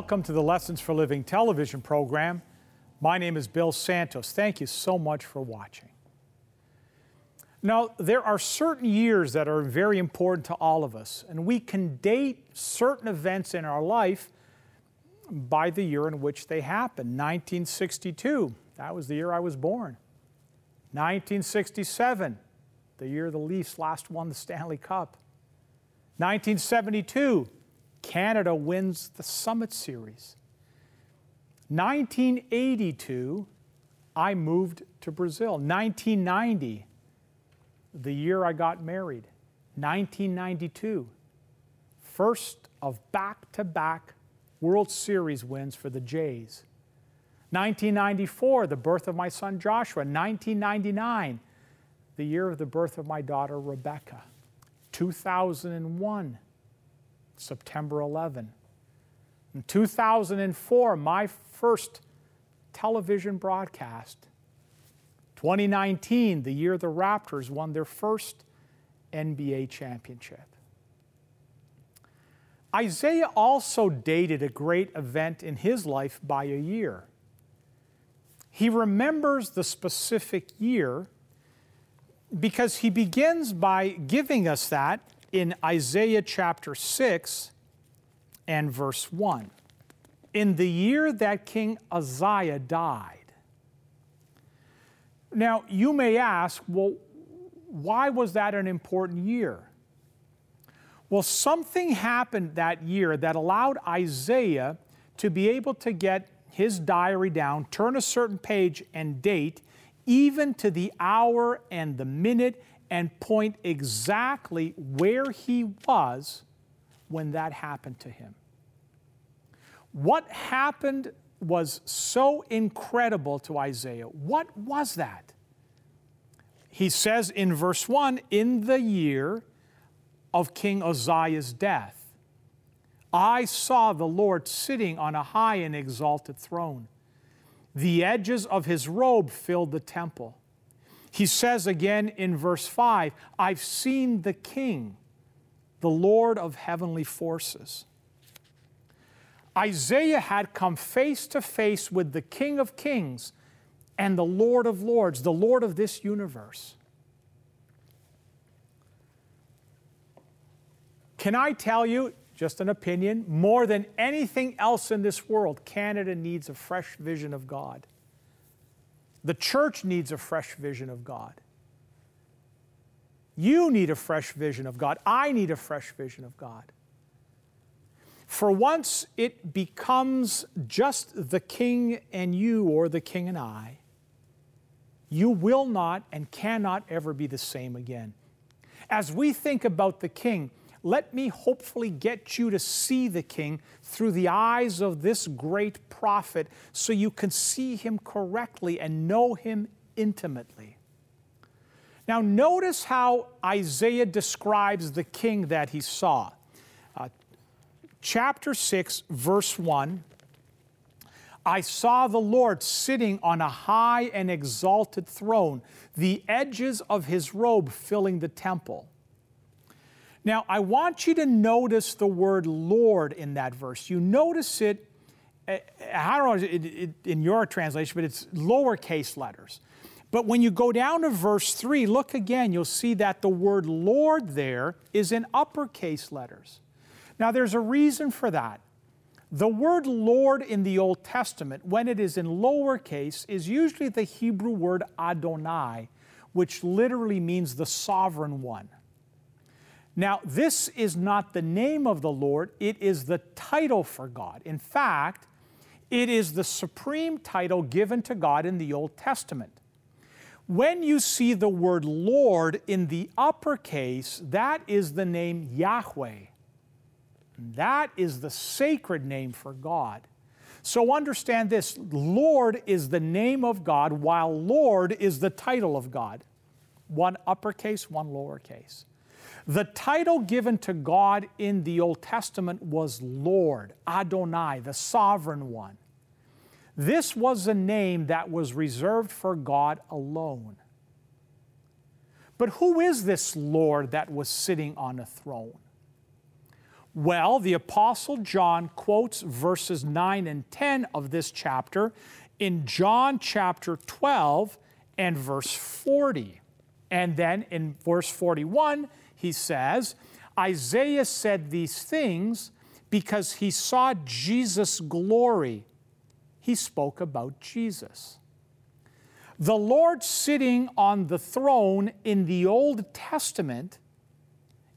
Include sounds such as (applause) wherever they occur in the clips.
Welcome to the Lessons for Living television program. My name is Bill Santos. Thank you so much for watching. Now, there are certain years that are very important to all of us, and we can date certain events in our life by the year in which they happened. 1962, that was the year I was born. 1967, the year the Leafs last won the Stanley Cup. 1972, Canada wins the Summit Series. 1982, I moved to Brazil. 1990, the year I got married. 1992, first of back to back World Series wins for the Jays. 1994, the birth of my son Joshua. 1999, the year of the birth of my daughter Rebecca. 2001, September 11. In 2004, my first television broadcast. 2019, the year the Raptors won their first NBA championship. Isaiah also dated a great event in his life by a year. He remembers the specific year because he begins by giving us that in Isaiah chapter 6 and verse 1. In the year that King Uzziah died. Now, you may ask, well, why was that an important year? Well, something happened that year that allowed Isaiah to be able to get his diary down, turn a certain page and date, even to the hour and the minute, and point exactly where he was when that happened to him. What happened was so incredible to Isaiah. What was that? He says in verse 1 In the year of King Uzziah's death. I saw the Lord sitting on a high and exalted throne. The edges of his robe filled the temple. He says again in verse 5 I've seen the King, the Lord of heavenly forces. Isaiah had come face to face with the King of kings and the Lord of lords, the Lord of this universe. Can I tell you, just an opinion, more than anything else in this world, Canada needs a fresh vision of God. The church needs a fresh vision of God. You need a fresh vision of God. I need a fresh vision of God. For once it becomes just the king and you, or the king and I, you will not and cannot ever be the same again. As we think about the king, let me hopefully get you to see the King through the eyes of this great prophet so you can see him correctly and know him intimately. Now, notice how Isaiah describes the king that he saw. Uh, chapter 6, verse 1 I saw the Lord sitting on a high and exalted throne, the edges of his robe filling the temple. Now, I want you to notice the word Lord in that verse. You notice it, eh, I don't know in your translation, but it's lowercase letters. But when you go down to verse 3, look again, you'll see that the word Lord there is in uppercase letters. Now, there's a reason for that. The word Lord in the Old Testament, when it is in lowercase, is usually the Hebrew word Adonai, which literally means the sovereign one. Now, this is not the name of the Lord, it is the title for God. In fact, it is the supreme title given to God in the Old Testament. When you see the word Lord in the uppercase, that is the name Yahweh. That is the sacred name for God. So understand this Lord is the name of God, while Lord is the title of God. One uppercase, one lowercase. The title given to God in the Old Testament was Lord, Adonai, the sovereign one. This was a name that was reserved for God alone. But who is this Lord that was sitting on a throne? Well, the Apostle John quotes verses 9 and 10 of this chapter in John chapter 12 and verse 40. And then in verse 41, he says, Isaiah said these things because he saw Jesus' glory. He spoke about Jesus. The Lord sitting on the throne in the Old Testament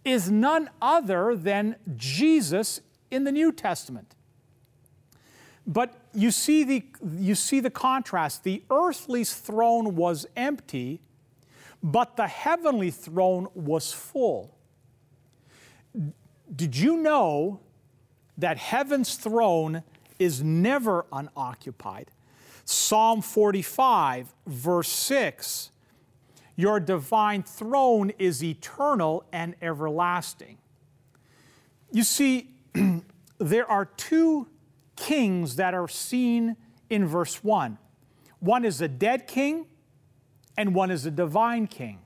is none other than Jesus in the New Testament. But you see the, you see the contrast. The earthly throne was empty, but the heavenly throne was full. Did you know that heaven's throne is never unoccupied? Psalm 45, verse 6 Your divine throne is eternal and everlasting. You see, (clears throat) there are two kings that are seen in verse 1 one is a dead king, and one is a divine king.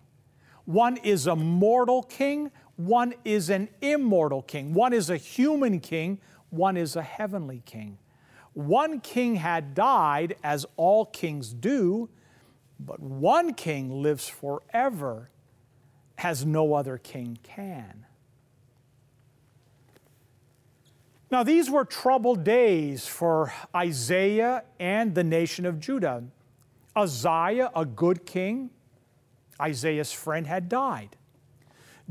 One is a mortal king, one is an immortal king. One is a human king, one is a heavenly king. One king had died, as all kings do, but one king lives forever, as no other king can. Now, these were troubled days for Isaiah and the nation of Judah. Uzziah, a good king, Isaiah's friend, had died.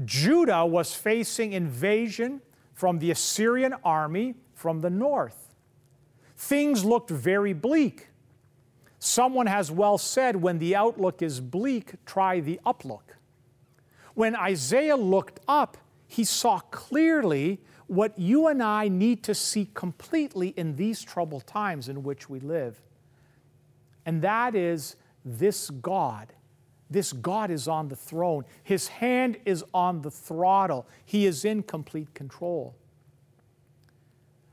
Judah was facing invasion from the Assyrian army from the north. Things looked very bleak. Someone has well said, when the outlook is bleak, try the uplook. When Isaiah looked up, he saw clearly what you and I need to see completely in these troubled times in which we live. And that is this God. This God is on the throne. His hand is on the throttle. He is in complete control.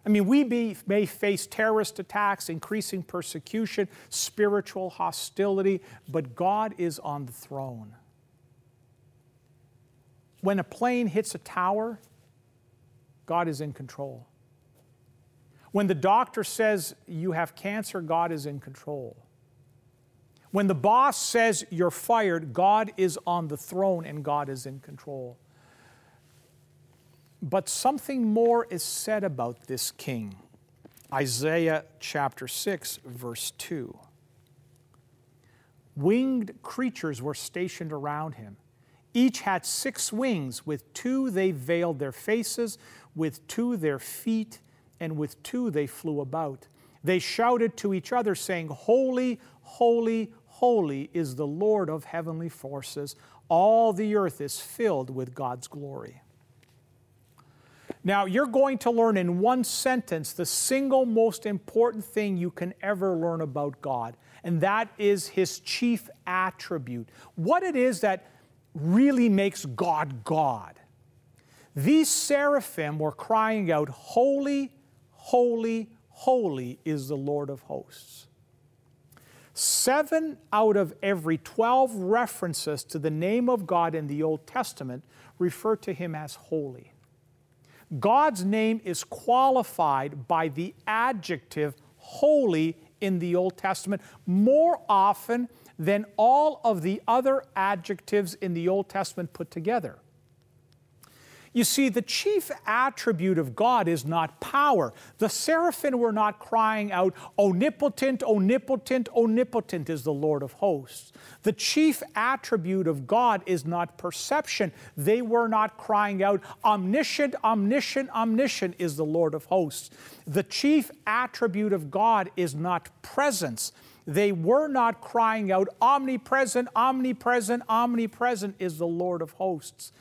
I mean, we be, may face terrorist attacks, increasing persecution, spiritual hostility, but God is on the throne. When a plane hits a tower, God is in control. When the doctor says you have cancer, God is in control. When the boss says you're fired, God is on the throne and God is in control. But something more is said about this king. Isaiah chapter 6, verse 2. Winged creatures were stationed around him. Each had six wings. With two they veiled their faces, with two their feet, and with two they flew about. They shouted to each other, saying, Holy, holy, holy is the Lord of heavenly forces. All the earth is filled with God's glory. Now, you're going to learn in one sentence the single most important thing you can ever learn about God, and that is His chief attribute. What it is that really makes God God. These seraphim were crying out, Holy, holy, holy is the Lord of hosts. Seven out of every 12 references to the name of God in the Old Testament refer to him as holy. God's name is qualified by the adjective holy in the Old Testament more often than all of the other adjectives in the Old Testament put together. You see, the chief attribute of God is not power. The seraphim were not crying out, Omnipotent, omnipotent, omnipotent is the Lord of hosts. The chief attribute of God is not perception. They were not crying out, Omniscient, omniscient, omniscient is the Lord of hosts. The chief attribute of God is not presence. They were not crying out, Omnipresent, omnipresent, omnipresent is the Lord of hosts.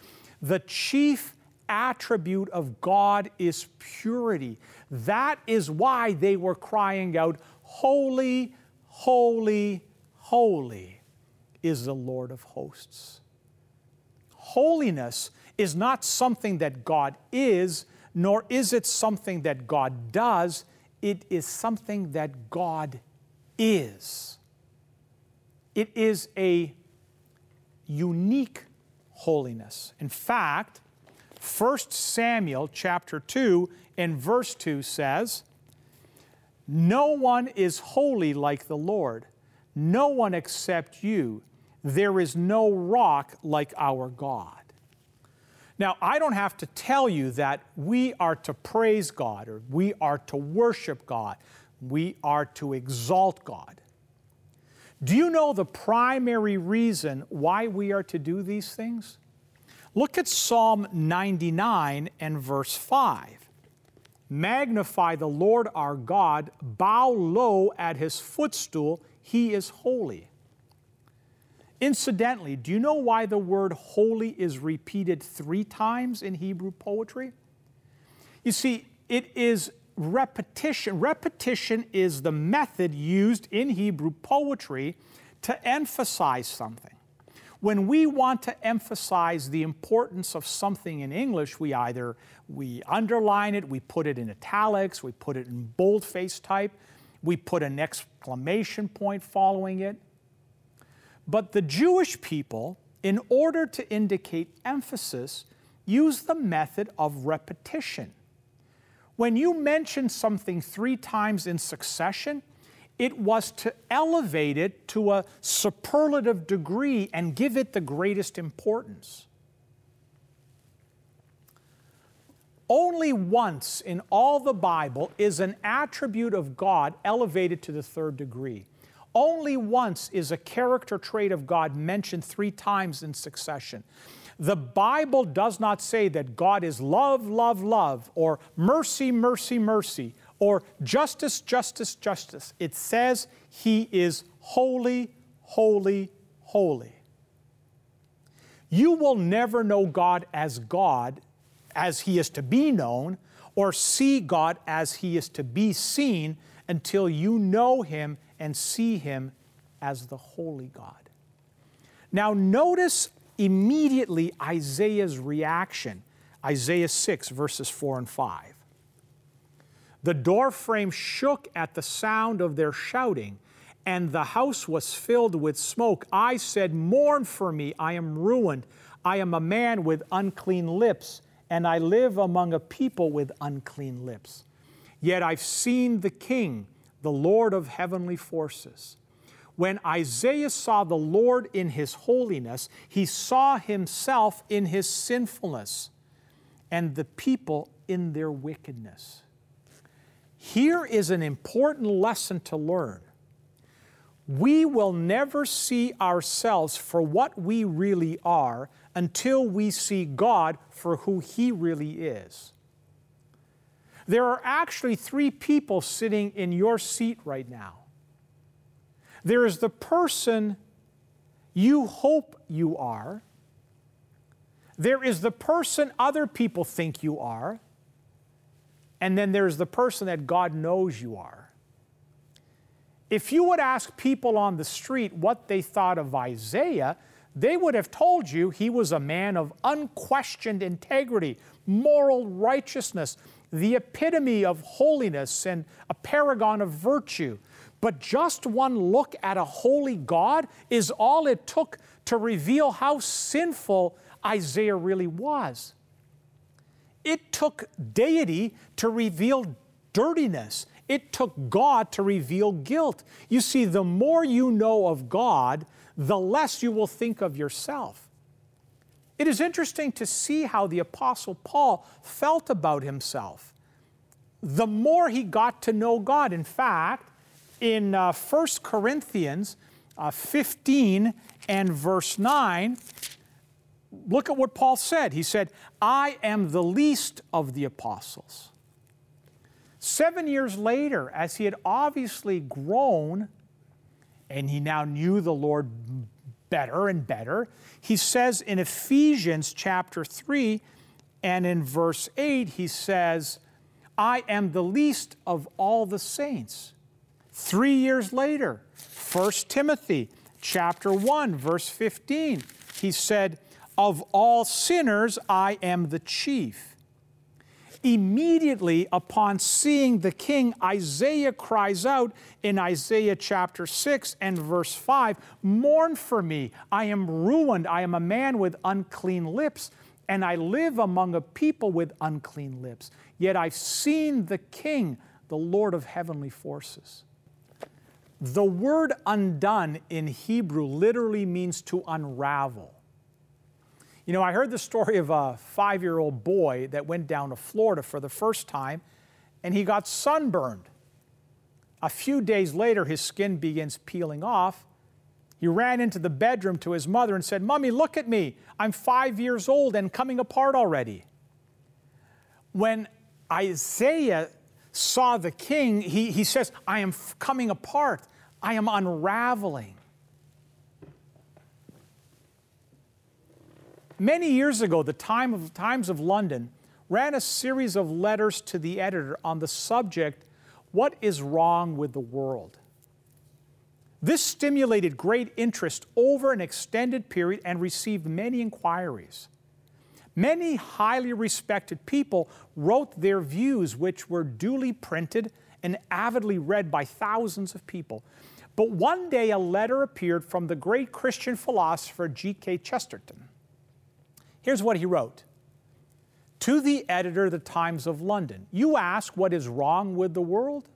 The chief attribute of God is purity. That is why they were crying out, Holy, holy, holy is the Lord of hosts. Holiness is not something that God is, nor is it something that God does. It is something that God is. It is a unique holiness. In fact, 1 Samuel chapter 2 and verse 2 says, No one is holy like the Lord, no one except you. There is no rock like our God. Now, I don't have to tell you that we are to praise God or we are to worship God, we are to exalt God. Do you know the primary reason why we are to do these things? Look at Psalm 99 and verse 5. Magnify the Lord our God, bow low at his footstool, he is holy. Incidentally, do you know why the word holy is repeated three times in Hebrew poetry? You see, it is repetition. Repetition is the method used in Hebrew poetry to emphasize something. When we want to emphasize the importance of something in English, we either we underline it, we put it in italics, we put it in boldface type, we put an exclamation point following it. But the Jewish people, in order to indicate emphasis, use the method of repetition. When you mention something three times in succession, it was to elevate it to a superlative degree and give it the greatest importance. Only once in all the Bible is an attribute of God elevated to the third degree. Only once is a character trait of God mentioned three times in succession. The Bible does not say that God is love, love, love, or mercy, mercy, mercy, or justice, justice, justice. It says He is holy, holy, holy. You will never know God as God, as He is to be known, or see God as He is to be seen until you know Him and see him as the holy God. Now, notice immediately Isaiah's reaction Isaiah 6, verses 4 and 5. The doorframe shook at the sound of their shouting, and the house was filled with smoke. I said, Mourn for me, I am ruined. I am a man with unclean lips, and I live among a people with unclean lips. Yet I've seen the King the Lord of heavenly forces. When Isaiah saw the Lord in his holiness, he saw himself in his sinfulness and the people in their wickedness. Here is an important lesson to learn. We will never see ourselves for what we really are until we see God for who He really is. There are actually three people sitting in your seat right now. There is the person you hope you are. There is the person other people think you are. And then there's the person that God knows you are. If you would ask people on the street what they thought of Isaiah, they would have told you he was a man of unquestioned integrity, moral righteousness, the epitome of holiness and a paragon of virtue. But just one look at a holy God is all it took to reveal how sinful Isaiah really was. It took deity to reveal dirtiness. It took God to reveal guilt. You see, the more you know of God, the less you will think of yourself. It is interesting to see how the Apostle Paul felt about himself. The more he got to know God, in fact, in uh, 1 Corinthians uh, 15 and verse 9, look at what Paul said. He said, I am the least of the apostles. Seven years later, as he had obviously grown and he now knew the Lord better and better, he says in Ephesians chapter 3 and in verse 8, he says, I am the least of all the saints. Three years later, 1 Timothy chapter 1, verse 15, he said, Of all sinners, I am the chief. Immediately upon seeing the king, Isaiah cries out in Isaiah chapter 6 and verse 5 Mourn for me, I am ruined, I am a man with unclean lips, and I live among a people with unclean lips. Yet I've seen the King, the Lord of heavenly forces. The word undone in Hebrew literally means to unravel. You know, I heard the story of a five year old boy that went down to Florida for the first time and he got sunburned. A few days later, his skin begins peeling off. He ran into the bedroom to his mother and said, Mommy, look at me. I'm five years old and coming apart already. When Isaiah saw the king, he, he says, I am coming apart, I am unraveling. Many years ago, the time of, Times of London ran a series of letters to the editor on the subject What is Wrong with the World? This stimulated great interest over an extended period and received many inquiries. Many highly respected people wrote their views, which were duly printed and avidly read by thousands of people. But one day a letter appeared from the great Christian philosopher G.K. Chesterton. Here's what he wrote To the editor of the Times of London, you ask what is wrong with the world?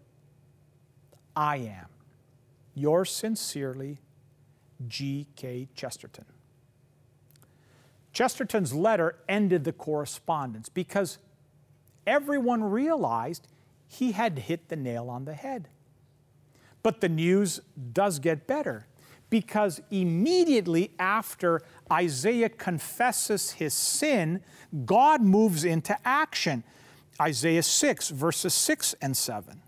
I am. Yours sincerely, G.K. Chesterton. Chesterton's letter ended the correspondence because everyone realized he had hit the nail on the head. But the news does get better because immediately after Isaiah confesses his sin, God moves into action. Isaiah 6, verses 6 and 7.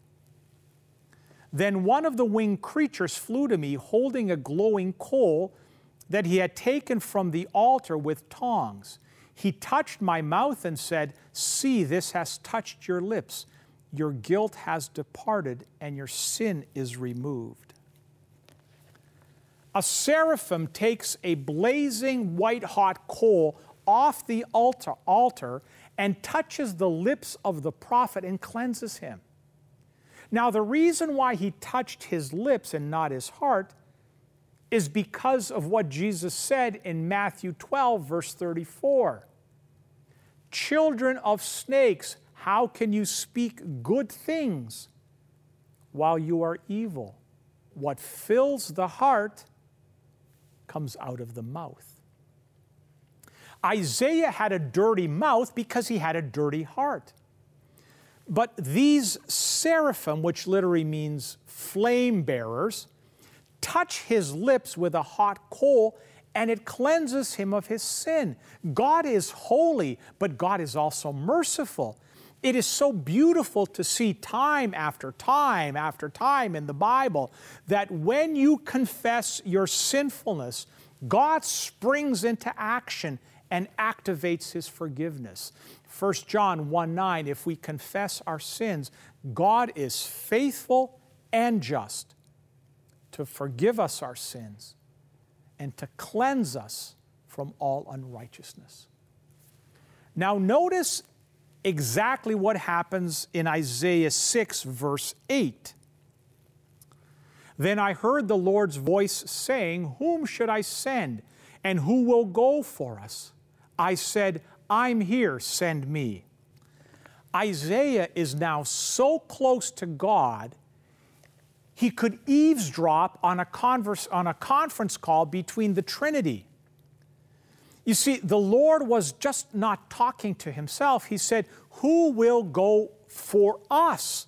Then one of the winged creatures flew to me, holding a glowing coal that he had taken from the altar with tongs. He touched my mouth and said, See, this has touched your lips. Your guilt has departed, and your sin is removed a seraphim takes a blazing white hot coal off the altar, altar and touches the lips of the prophet and cleanses him. Now, the reason why he touched his lips and not his heart is because of what Jesus said in Matthew 12, verse 34. Children of snakes, how can you speak good things while you are evil? What fills the heart comes out of the mouth. Isaiah had a dirty mouth because he had a dirty heart. But these seraphim, which literally means flame bearers, touch his lips with a hot coal and it cleanses him of his sin. God is holy, but God is also merciful. It is so beautiful to see time after time after time in the Bible that when you confess your sinfulness, God springs into action and activates his forgiveness. 1 John 1 9, if we confess our sins, God is faithful and just to forgive us our sins and to cleanse us from all unrighteousness. Now, notice exactly what happens in Isaiah 6, verse 8. Then I heard the Lord's voice saying, Whom should I send? And who will go for us? I said, I'm here, send me. Isaiah is now so close to God, he could eavesdrop on a, converse, on a conference call between the Trinity. You see, the Lord was just not talking to himself. He said, Who will go for us?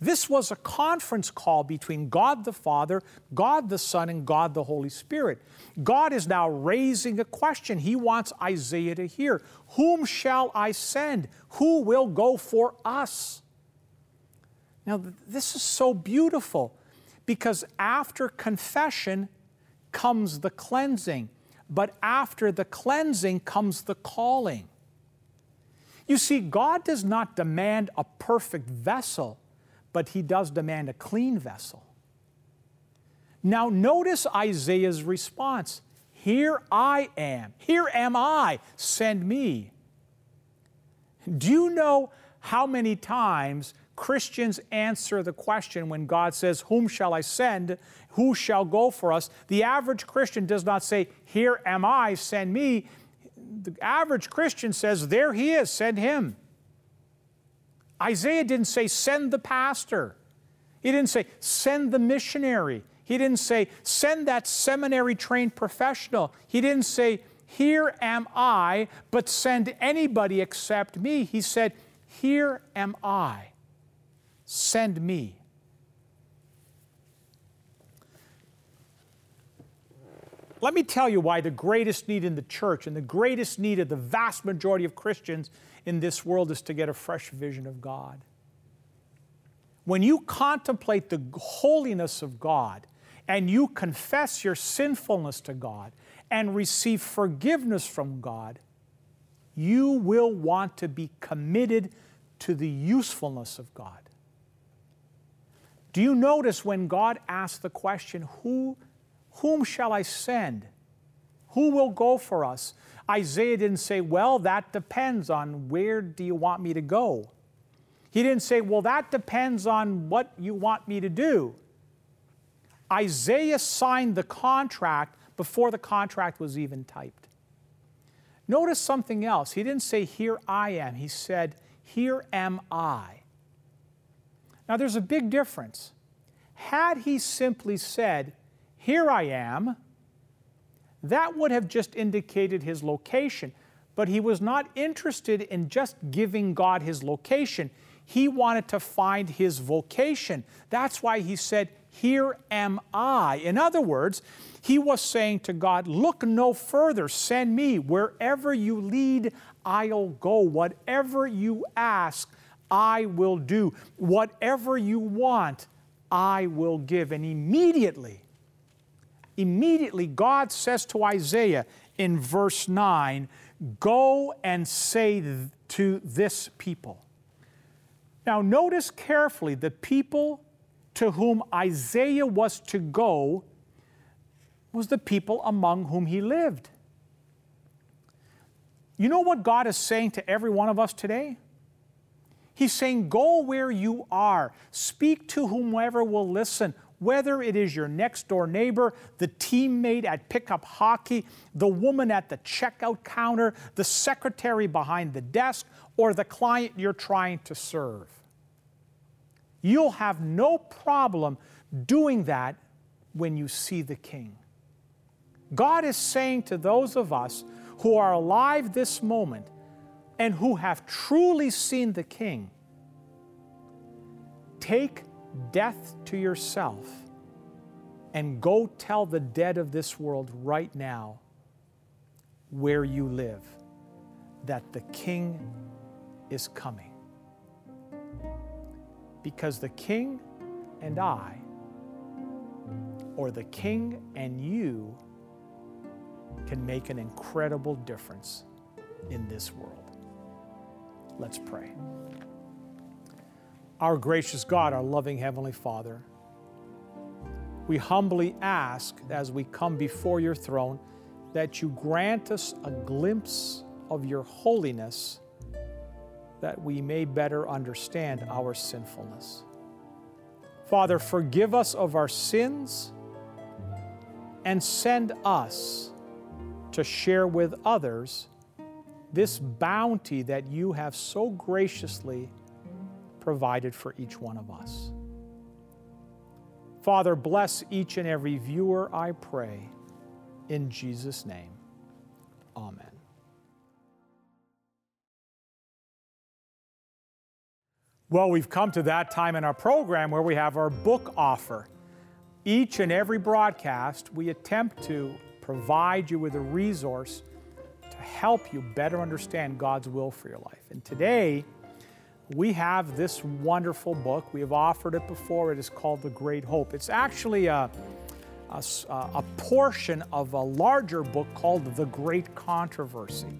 This was a conference call between God the Father, God the Son, and God the Holy Spirit. God is now raising a question he wants Isaiah to hear Whom shall I send? Who will go for us? Now, this is so beautiful because after confession comes the cleansing but after the cleansing comes the calling. You see, God does not demand a perfect vessel, but He does demand a clean vessel. Now, notice Isaiah's response Here I am, here am I, send me. Do you know how many times Christians answer the question when God says, Whom shall I send? Who shall go for us? The average Christian does not say, Here am I, send me. the average Christian says, There he is, send him. Isaiah didn't say, Send the pastor. He didn't say, Send the missionary. He didn't say, Send that seminary trained professional. He didn't say, Here am I, but send anybody except me. He said, Here am I. Send me. Let me tell you why the greatest need in the church and the greatest need of the vast majority of Christians in this world is to get a fresh vision of God. When you contemplate the holiness of God and you confess your sinfulness to God and receive forgiveness from God, you will want to be committed to the usefulness of God. Do you notice when God asked the question, Who whom shall I send? Who will go for us? Isaiah didn't say, Well, that depends on where do you want me to go? He didn't say, Well, that depends on what you want me to do. Isaiah signed the contract before the contract was even typed. Notice something else. He didn't say, Here I am. He said, Here am I. Now, there's a big difference. Had he simply said, here I am, that would have just indicated his location. But he was not interested in just giving God his location. He wanted to find his vocation. That's why he said, Here am I. In other words, he was saying to God, Look no further, send me. Wherever you lead, I'll go. Whatever you ask, I will do. Whatever you want, I will give. And immediately, immediately God says to Isaiah in verse 9, Go and say to this people. Now, notice carefully the people to whom Isaiah was to go was the people among whom he lived. You know what God is saying to every one of us today? He's saying, Go where you are, speak to whomever will listen, whether it is your next door neighbor, the teammate at pickup hockey, the woman at the checkout counter, the secretary behind the desk, or the client you're trying to serve. You'll have no problem doing that when you see the King. God is saying to those of us who are alive this moment and who have truly seen the King, take death to yourself and go tell the dead of this world right now where you live that the King is coming. Because the King and I, or the King and you, can make an incredible difference in this world. Let's pray. Our gracious God, our loving Heavenly Father, we humbly ask as we come before your throne that you grant us a glimpse of your holiness that we may better understand our sinfulness. Father, forgive us of our sins and send us to share with others this bounty that you have so graciously provided for each one of us. Father, bless each and every viewer, I pray. In Jesus' name, amen. Well, we've come to that time in our program where we have our book offer. Each and every broadcast, we attempt to provide you with a resource to help you better understand God's will for your life. And today, we have this wonderful book. We have offered it before. It is called The Great Hope. It's actually a, a, a, portion of a larger book called The Great Controversy,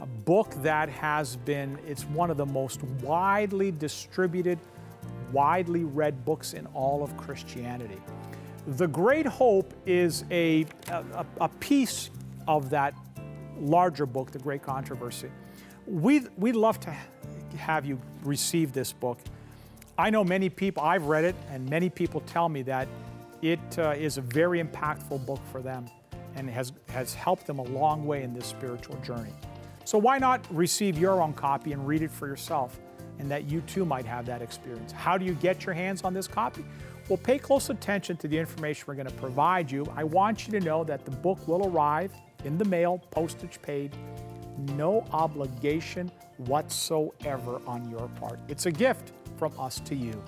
a book that has been, it's one of the most widely distributed, widely read books in all of Christianity. The Great Hope is a, a, a piece of that larger book, The Great Controversy. We'd, we'd love to have you receive this book. I know many people, I've read it, and many people tell me that it uh, is a very impactful book for them. and has, has helped them a long way in this spiritual journey. So why not receive your own copy and read it for yourself and that you too might have that experience? How do you get your hands on this copy? Well, pay close attention to the information we're going to provide you. I want you to know that the book will arrive in the mail, postage paid, no obligation whatsoever on your part. It's a gift from us to you.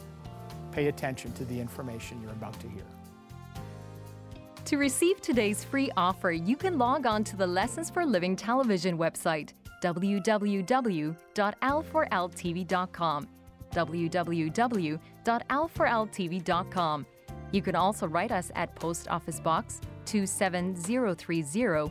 Pay attention to the information you're about to hear. To receive today's free offer, you can log on to the Lessons for Living television website, www.l4ltv.com. www.l4ltv.com. You can also write us at Post Office Box 27030,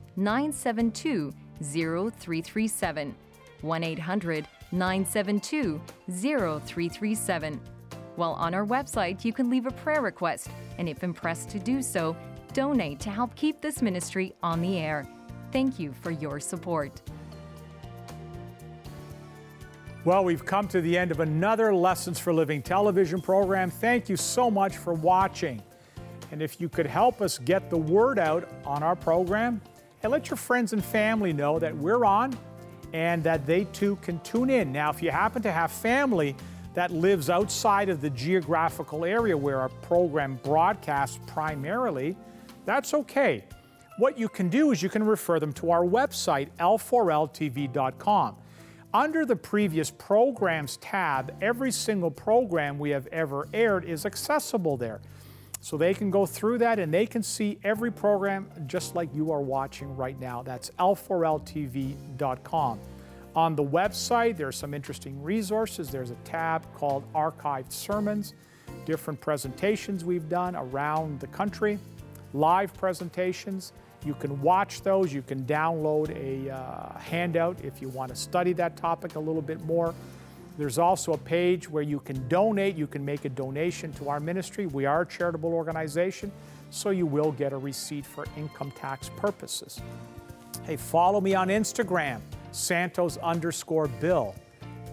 972 0337. 1 800 972 0337. While on our website, you can leave a prayer request, and if impressed to do so, donate to help keep this ministry on the air. Thank you for your support. Well, we've come to the end of another Lessons for Living television program. Thank you so much for watching. And if you could help us get the word out on our program, and let your friends and family know that we're on and that they too can tune in. Now, if you happen to have family that lives outside of the geographical area where our program broadcasts primarily, that's okay. What you can do is you can refer them to our website, l4ltv.com. Under the previous programs tab, every single program we have ever aired is accessible there. So they can go through that and they can see every program just like you are watching right now. That's l4ltv.com. On the website, there are some interesting resources. There's a tab called Archived Sermons, different presentations we've done around the country, live presentations. You can watch those. You can download a uh, handout if you want to study that topic a little bit more. There's also a page where you can donate. You can make a donation to our ministry. We are a charitable organization, so you will get a receipt for income tax purposes. Hey, follow me on Instagram, Santos underscore Bill.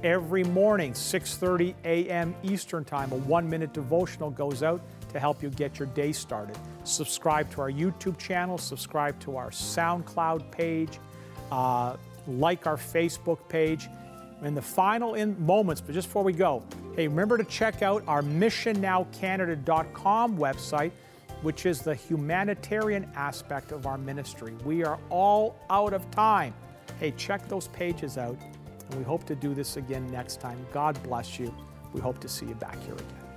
Every morning, 6:30 a.m. Eastern Time, a one-minute devotional goes out to help you get your day started. Subscribe to our YouTube channel, subscribe to our SoundCloud page, uh, like our Facebook page in the final in moments, but just before we go, hey, remember to check out our missionnowcanada.com website, which is the humanitarian aspect of our ministry. We are all out of time. Hey, check those pages out, and we hope to do this again next time. God bless you. We hope to see you back here again.